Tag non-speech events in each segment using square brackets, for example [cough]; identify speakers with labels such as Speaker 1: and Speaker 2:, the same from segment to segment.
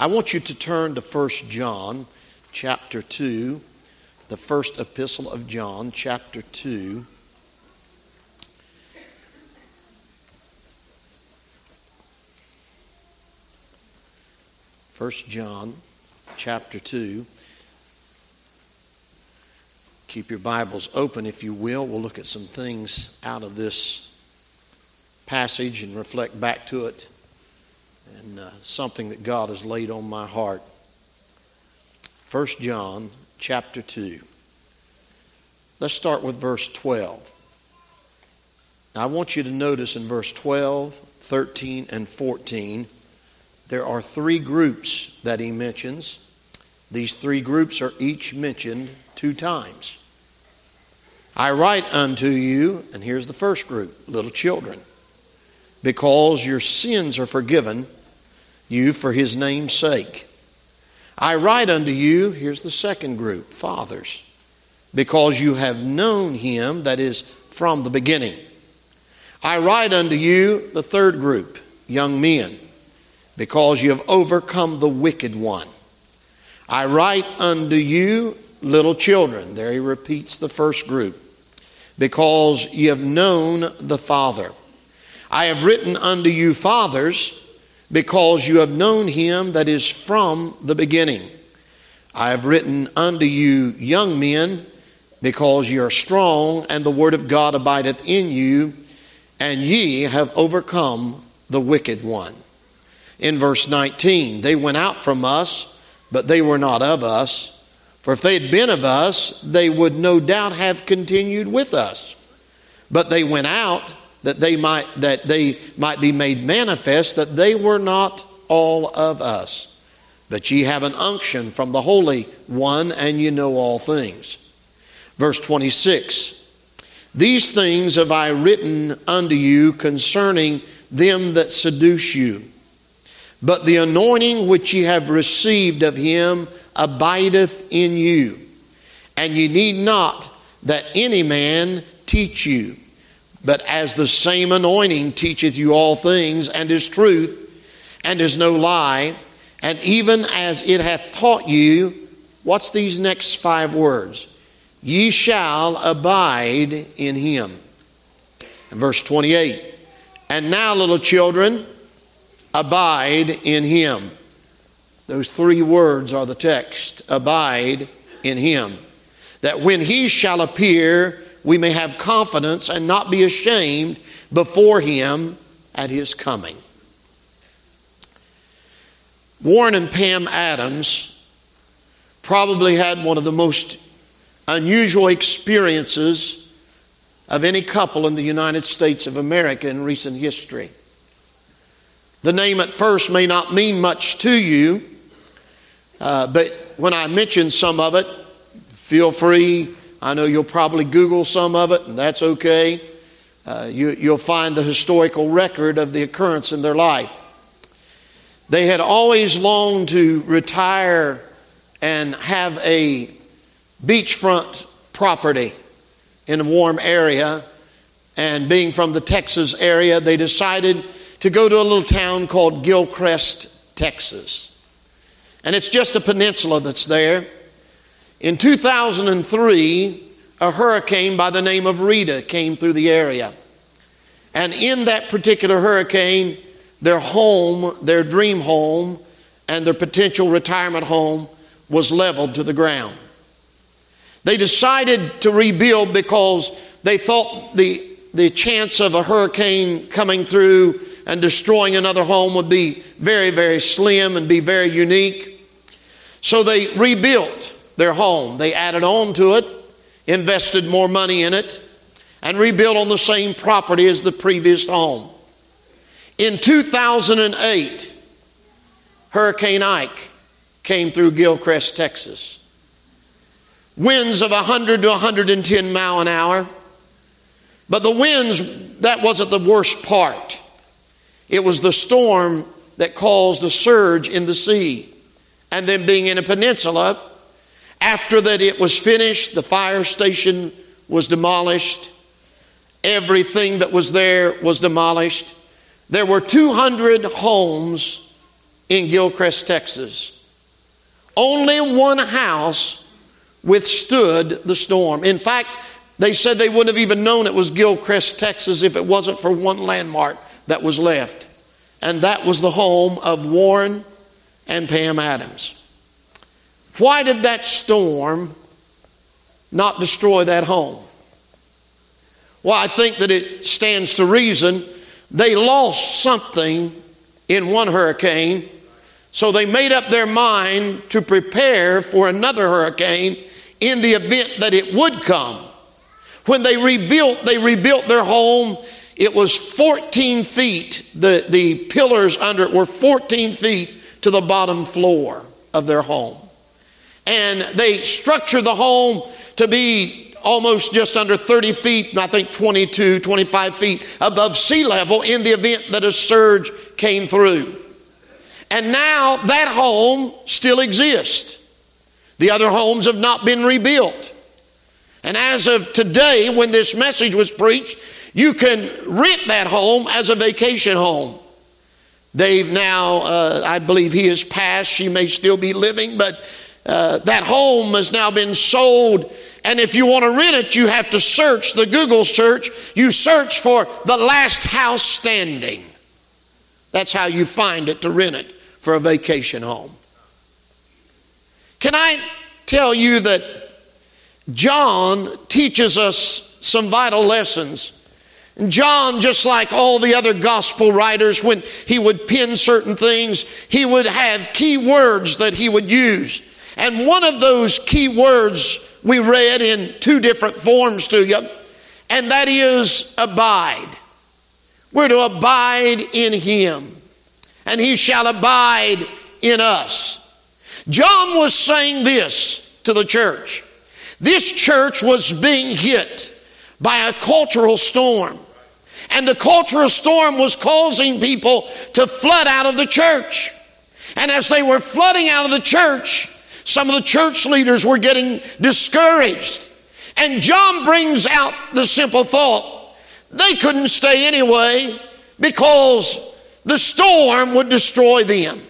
Speaker 1: I want you to turn to 1 John chapter 2, the first epistle of John, chapter 2. First John chapter 2. Keep your Bibles open if you will. We'll look at some things out of this passage and reflect back to it and uh, something that God has laid on my heart. 1 John chapter 2. Let's start with verse 12. Now, I want you to notice in verse 12, 13, and 14, there are three groups that he mentions. These three groups are each mentioned two times. I write unto you, and here's the first group little children, because your sins are forgiven you for his name's sake. I write unto you, here's the second group, fathers, because you have known him that is from the beginning. I write unto you, the third group, young men, because you have overcome the wicked one. I write unto you, little children. There he repeats the first group, because you have known the Father. I have written unto you, fathers, because you have known him that is from the beginning. I have written unto you, young men, because ye are strong, and the word of God abideth in you, and ye have overcome the wicked one. In verse 19, they went out from us, but they were not of us. For if they had been of us, they would no doubt have continued with us. But they went out that they might that they might be made manifest that they were not all of us. But ye have an unction from the holy one and ye know all things. Verse 26 these things have i written unto you concerning them that seduce you. But the anointing which ye have received of him abideth in you and ye need not that any man teach you but as the same anointing teacheth you all things, and is truth, and is no lie, and even as it hath taught you, what's these next five words? Ye shall abide in him. And verse 28 And now, little children, abide in him. Those three words are the text abide in him. That when he shall appear, we may have confidence and not be ashamed before Him at His coming. Warren and Pam Adams probably had one of the most unusual experiences of any couple in the United States of America in recent history. The name at first may not mean much to you, uh, but when I mention some of it, feel free I know you'll probably Google some of it, and that's okay. Uh, you, you'll find the historical record of the occurrence in their life. They had always longed to retire and have a beachfront property in a warm area. And being from the Texas area, they decided to go to a little town called Gilchrist, Texas. And it's just a peninsula that's there. In 2003, a hurricane by the name of Rita came through the area. And in that particular hurricane, their home, their dream home, and their potential retirement home was leveled to the ground. They decided to rebuild because they thought the, the chance of a hurricane coming through and destroying another home would be very, very slim and be very unique. So they rebuilt their home. They added on to it, invested more money in it, and rebuilt on the same property as the previous home. In 2008, Hurricane Ike came through Gilchrist, Texas. Winds of 100 to 110 mile an hour. But the winds, that wasn't the worst part. It was the storm that caused a surge in the sea. And then being in a peninsula, after that it was finished, the fire station was demolished. Everything that was there was demolished. There were 200 homes in Gilchrist, Texas. Only one house withstood the storm. In fact, they said they wouldn't have even known it was Gilchrist, Texas, if it wasn't for one landmark that was left. And that was the home of Warren and Pam Adams. Why did that storm not destroy that home? Well, I think that it stands to reason they lost something in one hurricane, so they made up their mind to prepare for another hurricane in the event that it would come. When they rebuilt, they rebuilt their home. It was 14 feet. The, the pillars under it were 14 feet to the bottom floor of their home. And they structure the home to be almost just under 30 feet, I think 22, 25 feet above sea level in the event that a surge came through. And now that home still exists. The other homes have not been rebuilt. And as of today, when this message was preached, you can rent that home as a vacation home. They've now, uh, I believe he has passed. She may still be living, but uh, that home has now been sold. And if you want to rent it, you have to search the Google search. You search for the last house standing. That's how you find it to rent it for a vacation home. Can I tell you that John teaches us some vital lessons? John, just like all the other gospel writers, when he would pen certain things, he would have key words that he would use. And one of those key words we read in two different forms to you, and that is abide. We're to abide in him, and he shall abide in us. John was saying this to the church. This church was being hit by a cultural storm. And the cultural storm was causing people to flood out of the church. And as they were flooding out of the church, some of the church leaders were getting discouraged. And John brings out the simple thought they couldn't stay anyway because the storm would destroy them.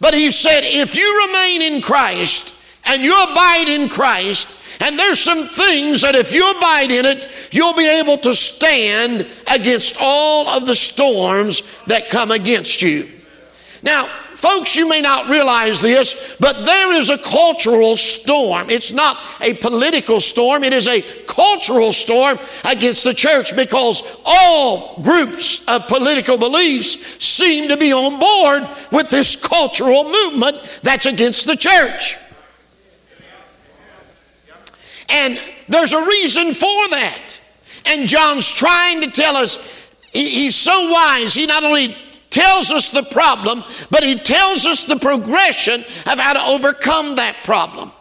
Speaker 1: But he said, if you remain in Christ and you abide in Christ, and there's some things that if you abide in it, you'll be able to stand against all of the storms that come against you. Now, Folks, you may not realize this, but there is a cultural storm. It's not a political storm, it is a cultural storm against the church because all groups of political beliefs seem to be on board with this cultural movement that's against the church. And there's a reason for that. And John's trying to tell us, he's so wise, he not only tells us the problem, but he tells us the progression of how to overcome that problem.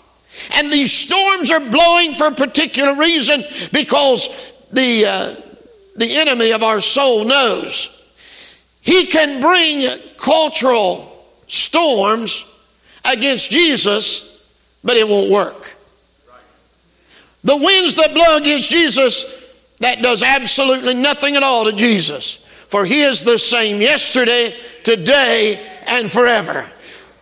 Speaker 1: And these storms are blowing for a particular reason because the, uh, the enemy of our soul knows. He can bring cultural storms against Jesus, but it won't work. The winds that blow against Jesus, that does absolutely nothing at all to Jesus for he is the same yesterday, today, and forever.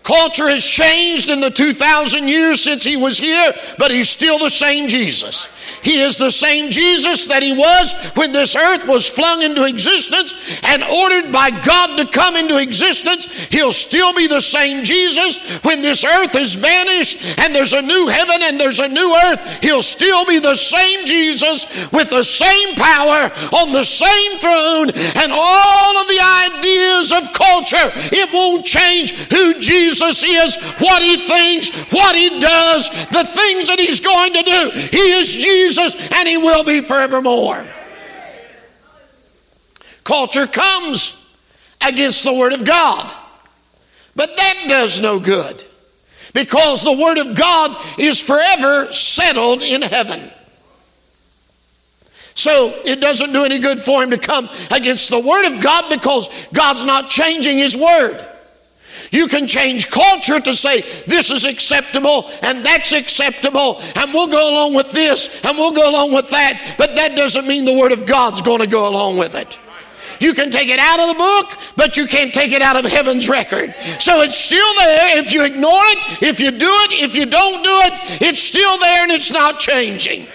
Speaker 1: Culture has changed in the 2,000 years since he was here, but he's still the same Jesus. He is the same Jesus that he was when this earth was flung into existence and ordered by God to come into existence. He'll still be the same Jesus when this earth is vanished and there's a new heaven and there's a new earth. He'll still be the same Jesus with the same power on the same throne and all of the ideas of culture. It won't change who Jesus is, what he thinks, what he does, the things that he's going to do. He is Jesus Jesus, and He will be forevermore. Culture comes against the Word of God, but that does no good because the Word of God is forever settled in heaven. So it doesn't do any good for him to come against the Word of God because God's not changing His Word. You can change culture to say this is acceptable and that's acceptable, and we'll go along with this and we'll go along with that, but that doesn't mean the Word of God's going to go along with it. You can take it out of the book, but you can't take it out of heaven's record. So it's still there. If you ignore it, if you do it, if you don't do it, it's still there and it's not changing.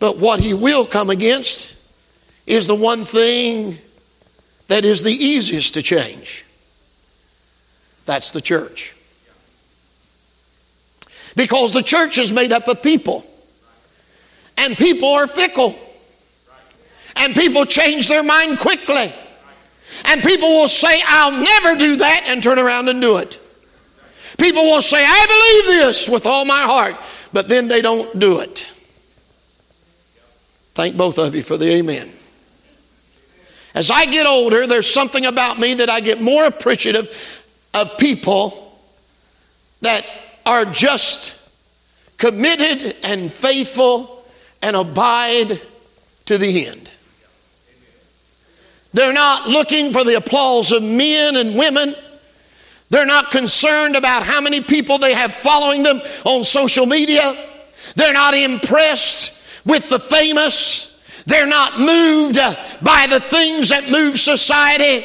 Speaker 1: But what he will come against is the one thing that is the easiest to change that's the church. Because the church is made up of people, and people are fickle, and people change their mind quickly. And people will say, I'll never do that, and turn around and do it. People will say, I believe this with all my heart, but then they don't do it. Thank both of you for the amen. As I get older, there's something about me that I get more appreciative of people that are just committed and faithful and abide to the end. They're not looking for the applause of men and women. They're not concerned about how many people they have following them on social media. They're not impressed with the famous. They're not moved by the things that move society.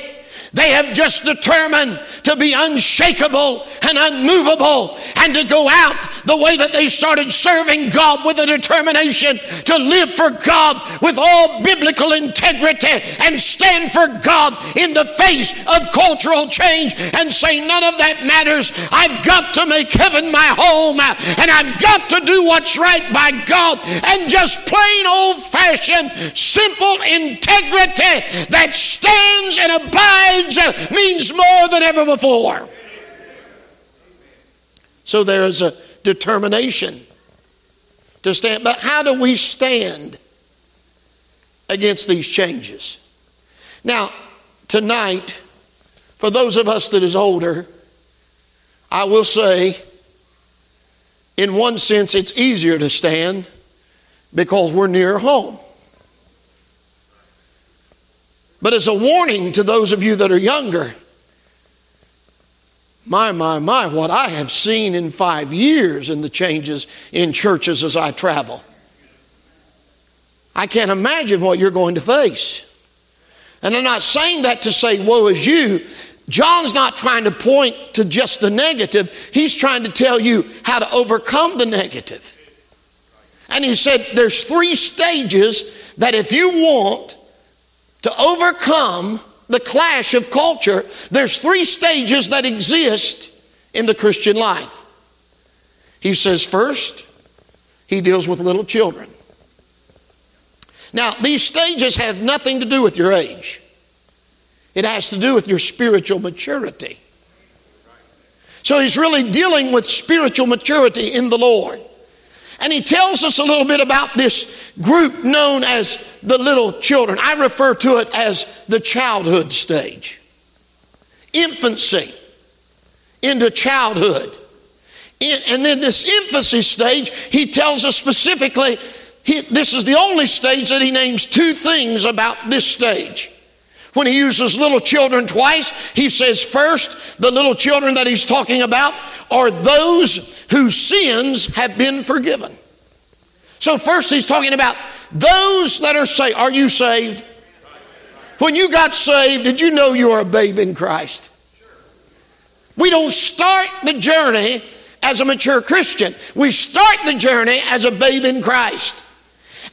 Speaker 1: They have just determined to be unshakable and unmovable and to go out the way that they started serving God with a determination to live for God with all biblical integrity and stand for God in the face of cultural change and say, None of that matters. I've got to make heaven my home and I've got to do what's right by God and just plain old fashioned, simple integrity that stands and abides means more than ever before. So there is a determination to stand. But how do we stand against these changes? Now, tonight, for those of us that is older, I will say, in one sense, it's easier to stand because we're near home. But as a warning to those of you that are younger, my, my, my, what I have seen in five years in the changes in churches as I travel. I can't imagine what you're going to face. And I'm not saying that to say, woe is you. John's not trying to point to just the negative, he's trying to tell you how to overcome the negative. And he said, there's three stages that if you want to overcome the clash of culture, there's three stages that exist in the Christian life. He says, first, he deals with little children. Now, these stages have nothing to do with your age, it has to do with your spiritual maturity. So he's really dealing with spiritual maturity in the Lord. And he tells us a little bit about this group known as the little children. I refer to it as the childhood stage. Infancy into childhood. and then this infancy stage, he tells us specifically, he, this is the only stage that he names two things about this stage. When he uses little children twice, he says, first, the little children that he's talking about are those whose sins have been forgiven. So, first, he's talking about those that are saved. Are you saved? When you got saved, did you know you are a babe in Christ? We don't start the journey as a mature Christian. We start the journey as a babe in Christ.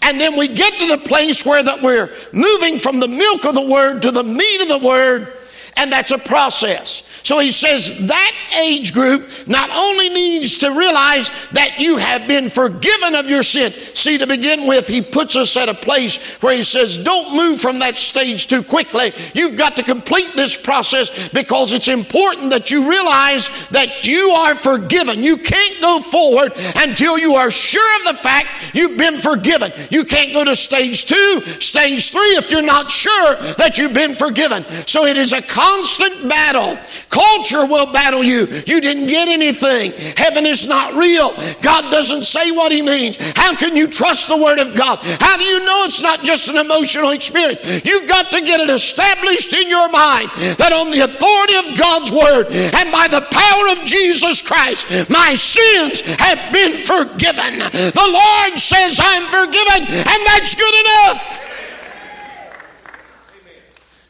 Speaker 1: And then we get to the place where that we're moving from the milk of the word to the meat of the word, and that's a process. So he says that age group not only needs to realize that you have been forgiven of your sin. See, to begin with, he puts us at a place where he says, don't move from that stage too quickly. You've got to complete this process because it's important that you realize that you are forgiven. You can't go forward until you are sure of the fact you've been forgiven. You can't go to stage two, stage three if you're not sure that you've been forgiven. So it is a constant battle. Culture will battle you. You didn't get anything. Heaven is not real. God doesn't say what He means. How can you trust the Word of God? How do you know it's not just an emotional experience? You've got to get it established in your mind that on the authority of God's Word and by the power of Jesus Christ, my sins have been forgiven. The Lord says, I'm forgiven, and that's good enough.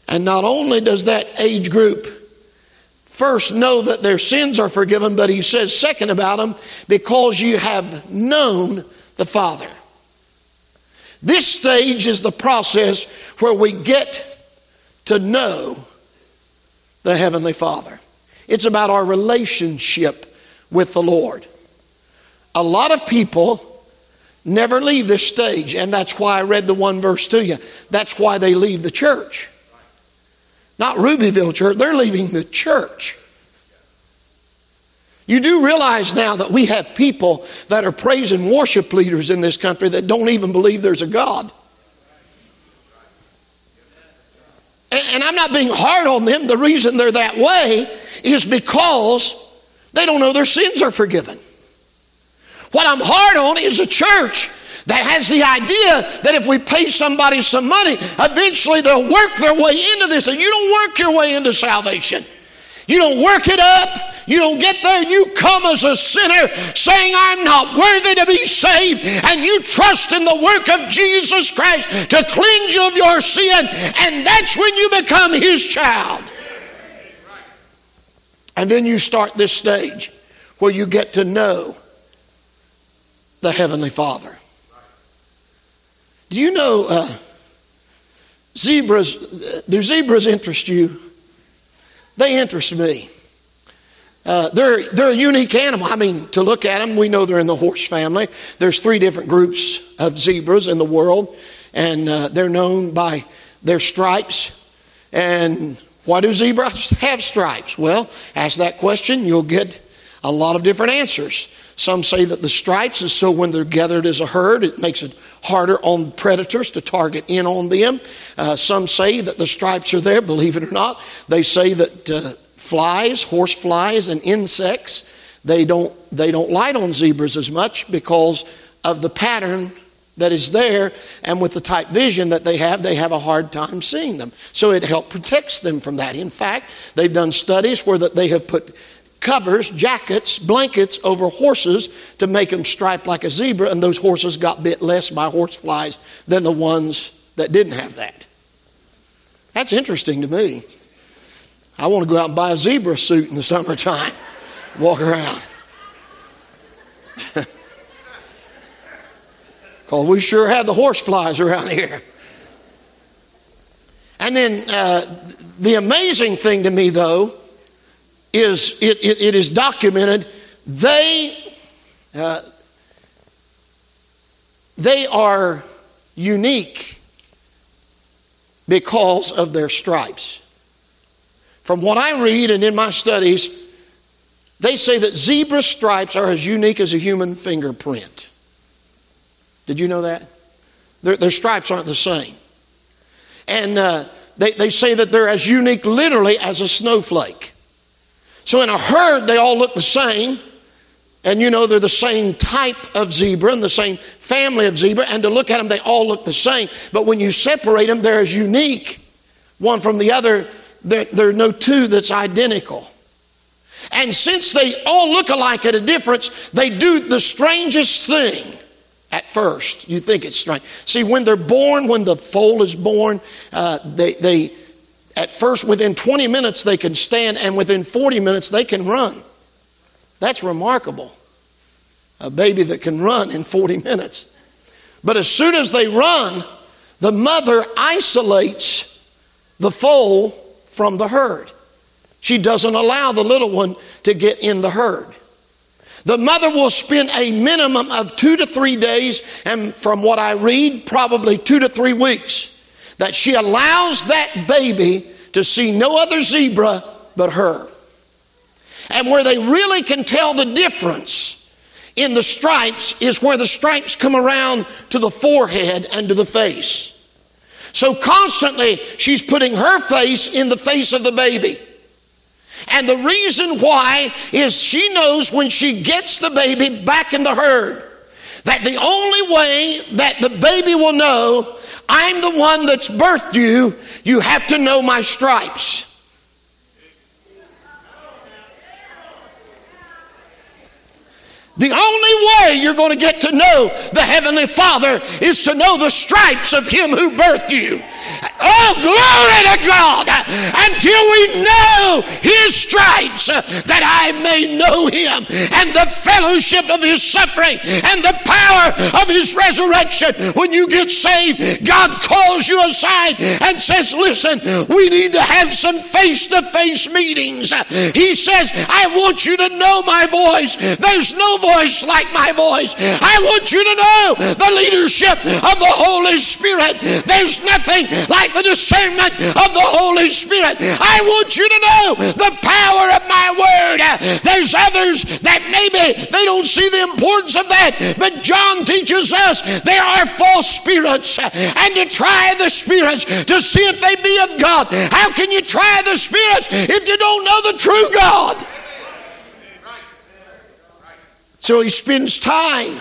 Speaker 1: And not only does that age group first know that their sins are forgiven, but he says, second about them, because you have known the Father. This stage is the process where we get to know the Heavenly Father. It's about our relationship with the Lord. A lot of people never leave this stage, and that's why I read the one verse to you. That's why they leave the church. Not Rubyville Church, they're leaving the church. You do realize now that we have people that are praise and worship leaders in this country that don't even believe there's a God. And I'm not being hard on them. The reason they're that way is because they don't know their sins are forgiven. What I'm hard on is a church that has the idea that if we pay somebody some money, eventually they'll work their way into this. And you don't work your way into salvation. You don't work it up. You don't get there. You come as a sinner saying, I'm not worthy to be saved. And you trust in the work of Jesus Christ to cleanse you of your sin. And that's when you become His child. And then you start this stage where you get to know the Heavenly Father. Do you know uh, zebras? Do zebras interest you? They interest me. Uh, they're, they're a unique animal. I mean, to look at them, we know they're in the horse family. There's three different groups of zebras in the world, and uh, they're known by their stripes. And why do zebras have stripes? Well, ask that question, you'll get a lot of different answers. Some say that the stripes is so when they're gathered as a herd, it makes it harder on predators to target in on them. Uh, some say that the stripes are there, believe it or not. They say that uh, flies, horse flies, and insects, they don't, they don't light on zebras as much because of the pattern that is there, and with the type vision that they have, they have a hard time seeing them. So it helps protects them from that. In fact, they've done studies where that they have put covers, jackets, blankets over horses to make them striped like a zebra, and those horses got bit less by horse flies than the ones that didn't have that. That's interesting to me. I want to go out and buy a zebra suit in the summertime, [laughs] walk around. [laughs] Because we sure have the horse flies around here. And then uh, the amazing thing to me, though, is it, it, it is documented they uh, they are unique because of their stripes. From what I read and in my studies, they say that zebra stripes are as unique as a human fingerprint. Did you know that? Their, their stripes aren't the same. And uh, they, they say that they're as unique literally as a snowflake. So in a herd, they all look the same. And you know, they're the same type of zebra and the same family of zebra. And to look at them, they all look the same. But when you separate them, they're as unique one from the other. There, there are no two that's identical. And since they all look alike at a difference, they do the strangest thing at first. You think it's strange. See, when they're born, when the foal is born, uh, they, they, at first, within 20 minutes, they can stand, and within 40 minutes, they can run. That's remarkable. A baby that can run in 40 [laughs] minutes. But as soon as they run, the mother isolates the foal from the herd. She doesn't allow the little one to get in the herd. The mother will spend a minimum of two to three days, and from what I read, probably two to three weeks that she allows that baby to see no other zebra but her. And where they really can tell the difference in the stripes is where the stripes come around to the forehead and to the face. So constantly, she's putting her face in the face of the baby. And the reason why is she knows when she gets the baby back in the herd that the only way that the baby will know I'm the one that's birthed you, you have to know my stripes. The only way you're going to get to know the Heavenly Father is to know the stripes of Him who birthed you. Oh, glory to God! Until we know His stripes, that I may know Him and the fellowship of His suffering and the power of His resurrection. When you get saved, God calls you aside and says, Listen, we need to have some face to face meetings. He says, I want you to know my voice. There's no voice like my voice. I want you to know the leadership of the Holy Spirit. There's nothing like the discernment of the Holy Spirit. I want you to know the power of my word. There's others that maybe they don't see the importance of that, but John teaches us there are false spirits and to try the spirits to see if they be of God. How can you try the spirits if you don't know the true God? So he spends time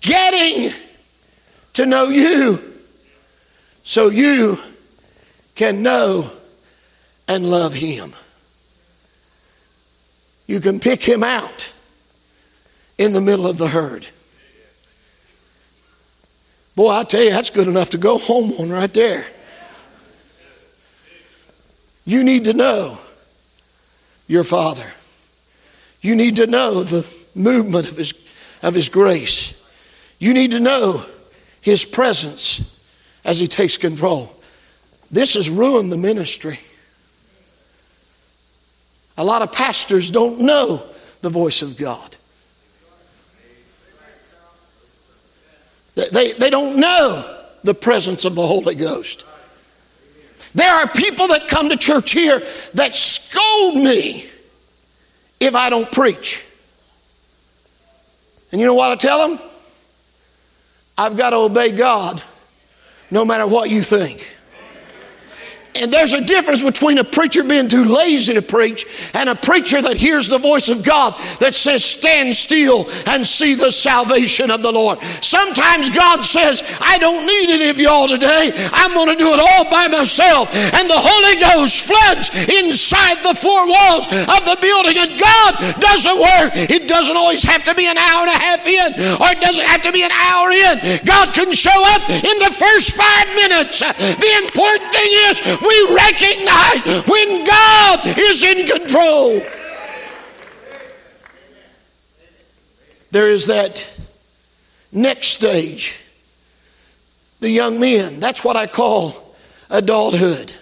Speaker 1: getting to know you so you can know and love him. You can pick him out in the middle of the herd. Boy, I tell you, that's good enough to go home on right there. You need to know your father. You need to know the movement of His, of his grace. You need to know His presence as He takes control. This has ruined the ministry. A lot of pastors don't know the voice of God. They, they don't know the presence of the Holy Ghost. There are people that come to church here that scold me if I don't preach. And you know what I tell them? I've got to obey God no matter what you think. And there's a difference between a preacher being too lazy to preach and a preacher that hears the voice of God that says, Stand still and see the salvation of the Lord. Sometimes God says, I don't need any of y'all today. I'm going to do it all by myself. And the Holy Ghost floods inside the four walls of the building. And God doesn't work. It doesn't always have to be an hour and a half in, or it doesn't have to be an hour in. God can show up in the first five minutes. The important thing is, we recognize when God is in control. There is that next stage. The young men, that's what I call adulthood.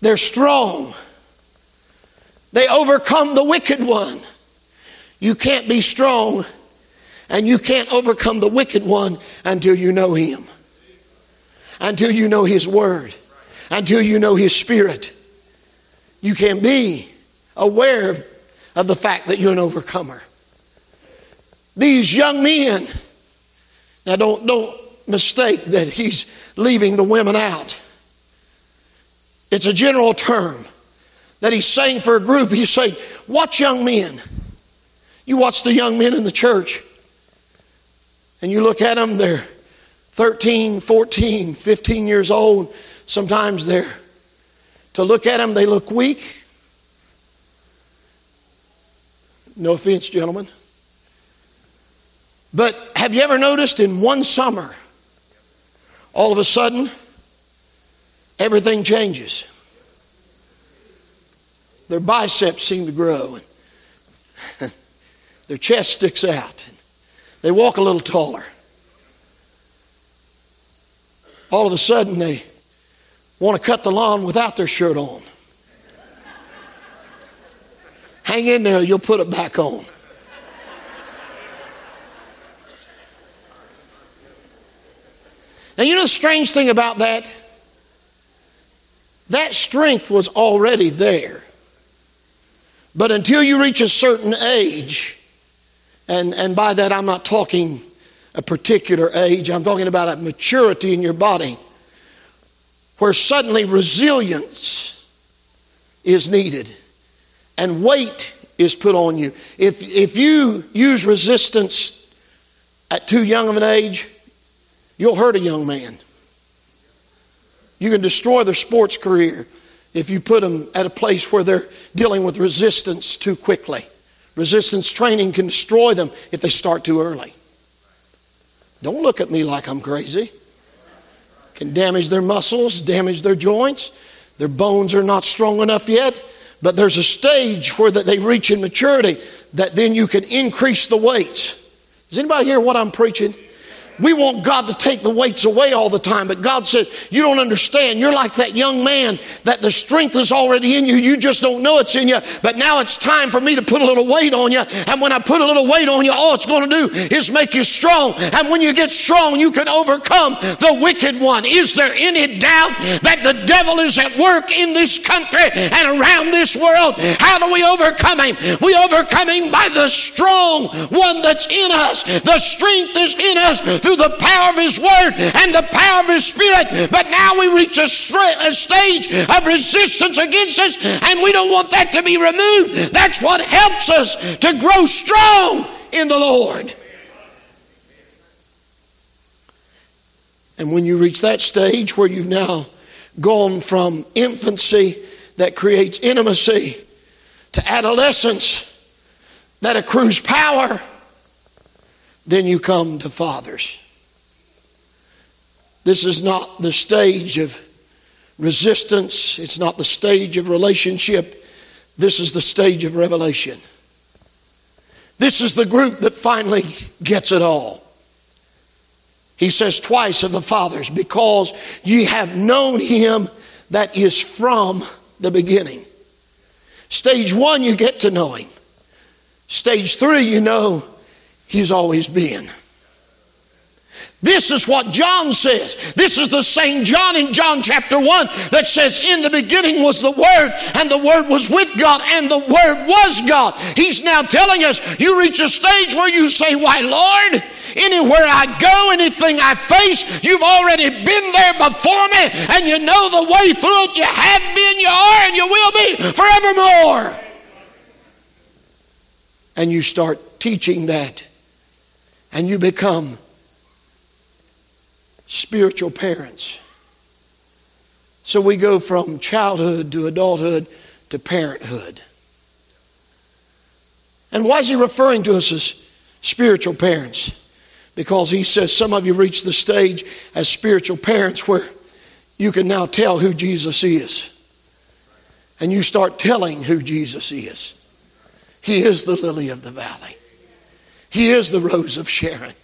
Speaker 1: They're strong. They overcome the wicked one. You can't be strong and you can't overcome the wicked one until you know him, until you know his word until you know His Spirit. You can't be aware of, of the fact that you're an overcomer. These young men, now don't, don't mistake that he's leaving the women out. It's a general term that he's saying for a group. He's saying, Watch young men. You watch the young men in the church, and you look at them, they're 13, 14, 15 years old, Sometimes they're, to look at them, they look weak. No offense, gentlemen. But have you ever noticed in one summer, all of a sudden, everything changes? Their biceps seem to grow, and [laughs] their chest sticks out. They walk a little taller. All of a sudden, they want to cut the lawn without their shirt on. Hang in there, you'll put it back on. Now, you know the strange thing about that? That strength was already there. But until you reach a certain age, and, and by that I'm not talking a particular age. I'm talking about a maturity in your body where suddenly resilience is needed and weight is put on you. If, if you use resistance at too young of an age, you'll hurt a young man. You can destroy their sports career if you put them at a place where they're dealing with resistance too quickly. Resistance training can destroy them if they start too early. Don't look at me like I'm crazy. Can damage their muscles, damage their joints. Their bones are not strong enough yet, but there's a stage where that they reach in maturity that then you can increase the weights. Does anybody hear what I'm preaching? We want God to take the weights away all the time, but God said, You don't understand. You're like that young man that the strength is already in you. You just don't know it's in you. But now it's time for me to put a little weight on you. And when I put a little weight on you, all it's going to do is make you strong. And when you get strong, you can overcome the wicked one. Is there any doubt that the devil is at work in this country and around this world? How do we overcome him? We overcome him by the strong one that's in us. The strength is in us through the power of His Word and the power of His Spirit. But now we reach a, a stage of resistance against us, and we don't want that to be removed. That's what helps us to grow strong in the Lord. And when you reach that stage where you've now gone from infancy that creates intimacy to adolescence that accrues power, then you come to fathers. This is not the stage of resistance, it's not the stage of relationship. This is the stage of revelation. This is the group that finally gets it all. He says twice of the fathers, because ye have known him that is from the beginning. Stage one, you get to know him. Stage three, you know he's always been. This is what John says. This is the same John in John chapter 1 that says, In the beginning was the Word, and the Word was with God, and the Word was God. He's now telling us, you reach a stage where you say, Why, Lord, anywhere I go, anything I face, you've already been there before me, and you know the way through it. You have been, you are, and you will be forevermore. And you start teaching that, and you become spiritual parents. So we go from childhood to adulthood to parenthood. And why is he referring to us as spiritual parents? Because he says some of you reach the stage as spiritual parents where you can now tell who Jesus is. And you start telling who Jesus is. He is the lily of the valley, He is the rose of Sharon.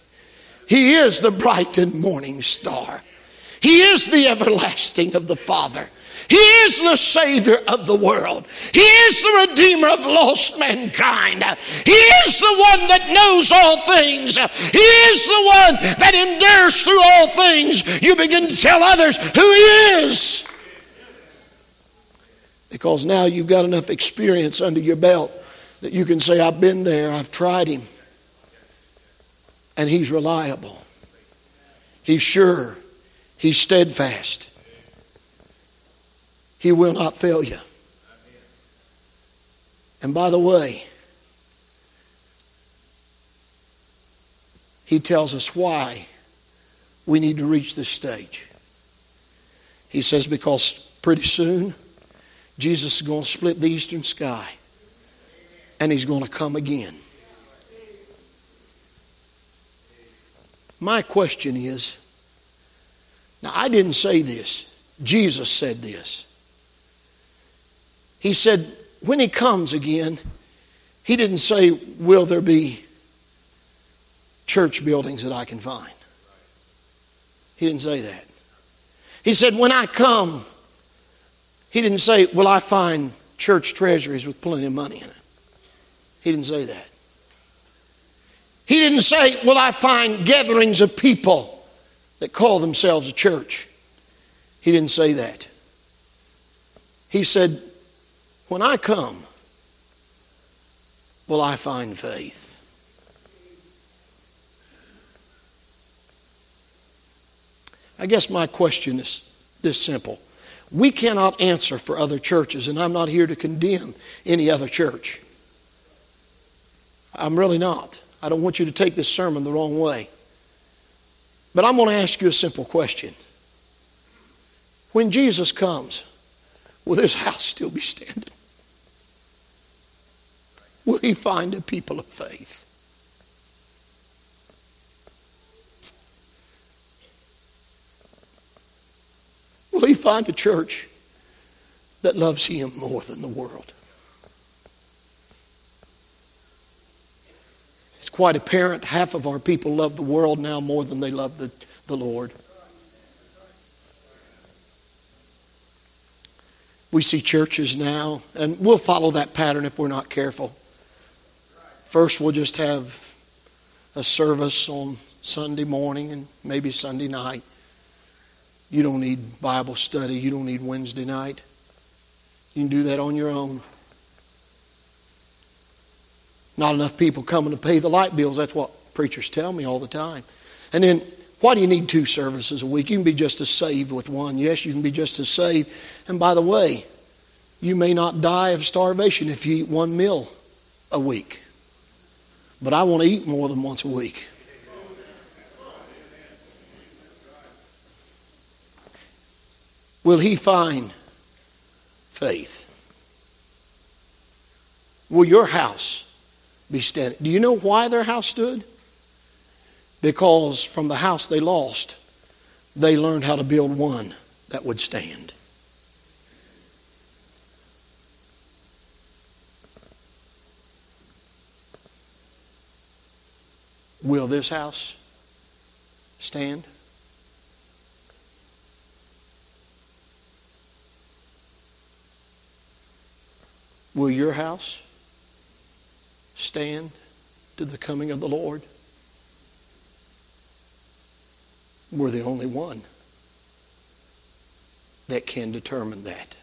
Speaker 1: He is the bright and morning star. He is the everlasting of the Father. He is the Savior of the world. He is the Redeemer of lost mankind. He is the one that knows all things. He is the one that endures through all things. You begin to tell others who He is. Because now you've got enough experience under your belt that you can say, I've been there, I've tried Him and He's reliable. He's sure. He's steadfast. He will not fail you. And by the way, He tells us why we need to reach this stage. He says, because pretty soon Jesus is going to split the eastern sky and He's going to come again. My question is now, I didn't say this, Jesus said this. He said, when he comes again, he didn't say, Will there be church buildings that I can find? He didn't say that. He said, When I come, he didn't say, Will I find church treasuries with plenty of money in it? He didn't say that. He didn't say, Will I find gatherings of people that call themselves a church? He didn't say that. He said, When I come, will I find faith? I guess my question is this simple. We cannot answer for other churches, and I'm not here to condemn any other church. I'm really not. I don't want you to take this sermon the wrong way. But I'm going to ask you a simple question. When Jesus comes, will this house still be standing? Will he find a people of faith? Will he find a church that loves him more than the world? Quite apparent half of our people love the world now more than they love the, the Lord. We see churches now, and we'll follow that pattern if we're not careful. First, we'll just have a service on Sunday morning and maybe Sunday night. You don't need Bible study. You don't need Wednesday night. You can do that on your own. Not enough people coming to pay the light bills. That's what preachers tell me all the time. And then, why do you need two services a week? You can be just as saved with one. Yes, you can be just as saved. And by the way, you may not die of starvation if you eat one meal a week. But I want to eat more than once a week. Will he find faith? Will your house be standing? Do you know why their house stood? Because from the house they lost, they learned how to build one that would stand. Will this house stand? Will your house stand to the coming of the Lord? We're the only one that can determine that.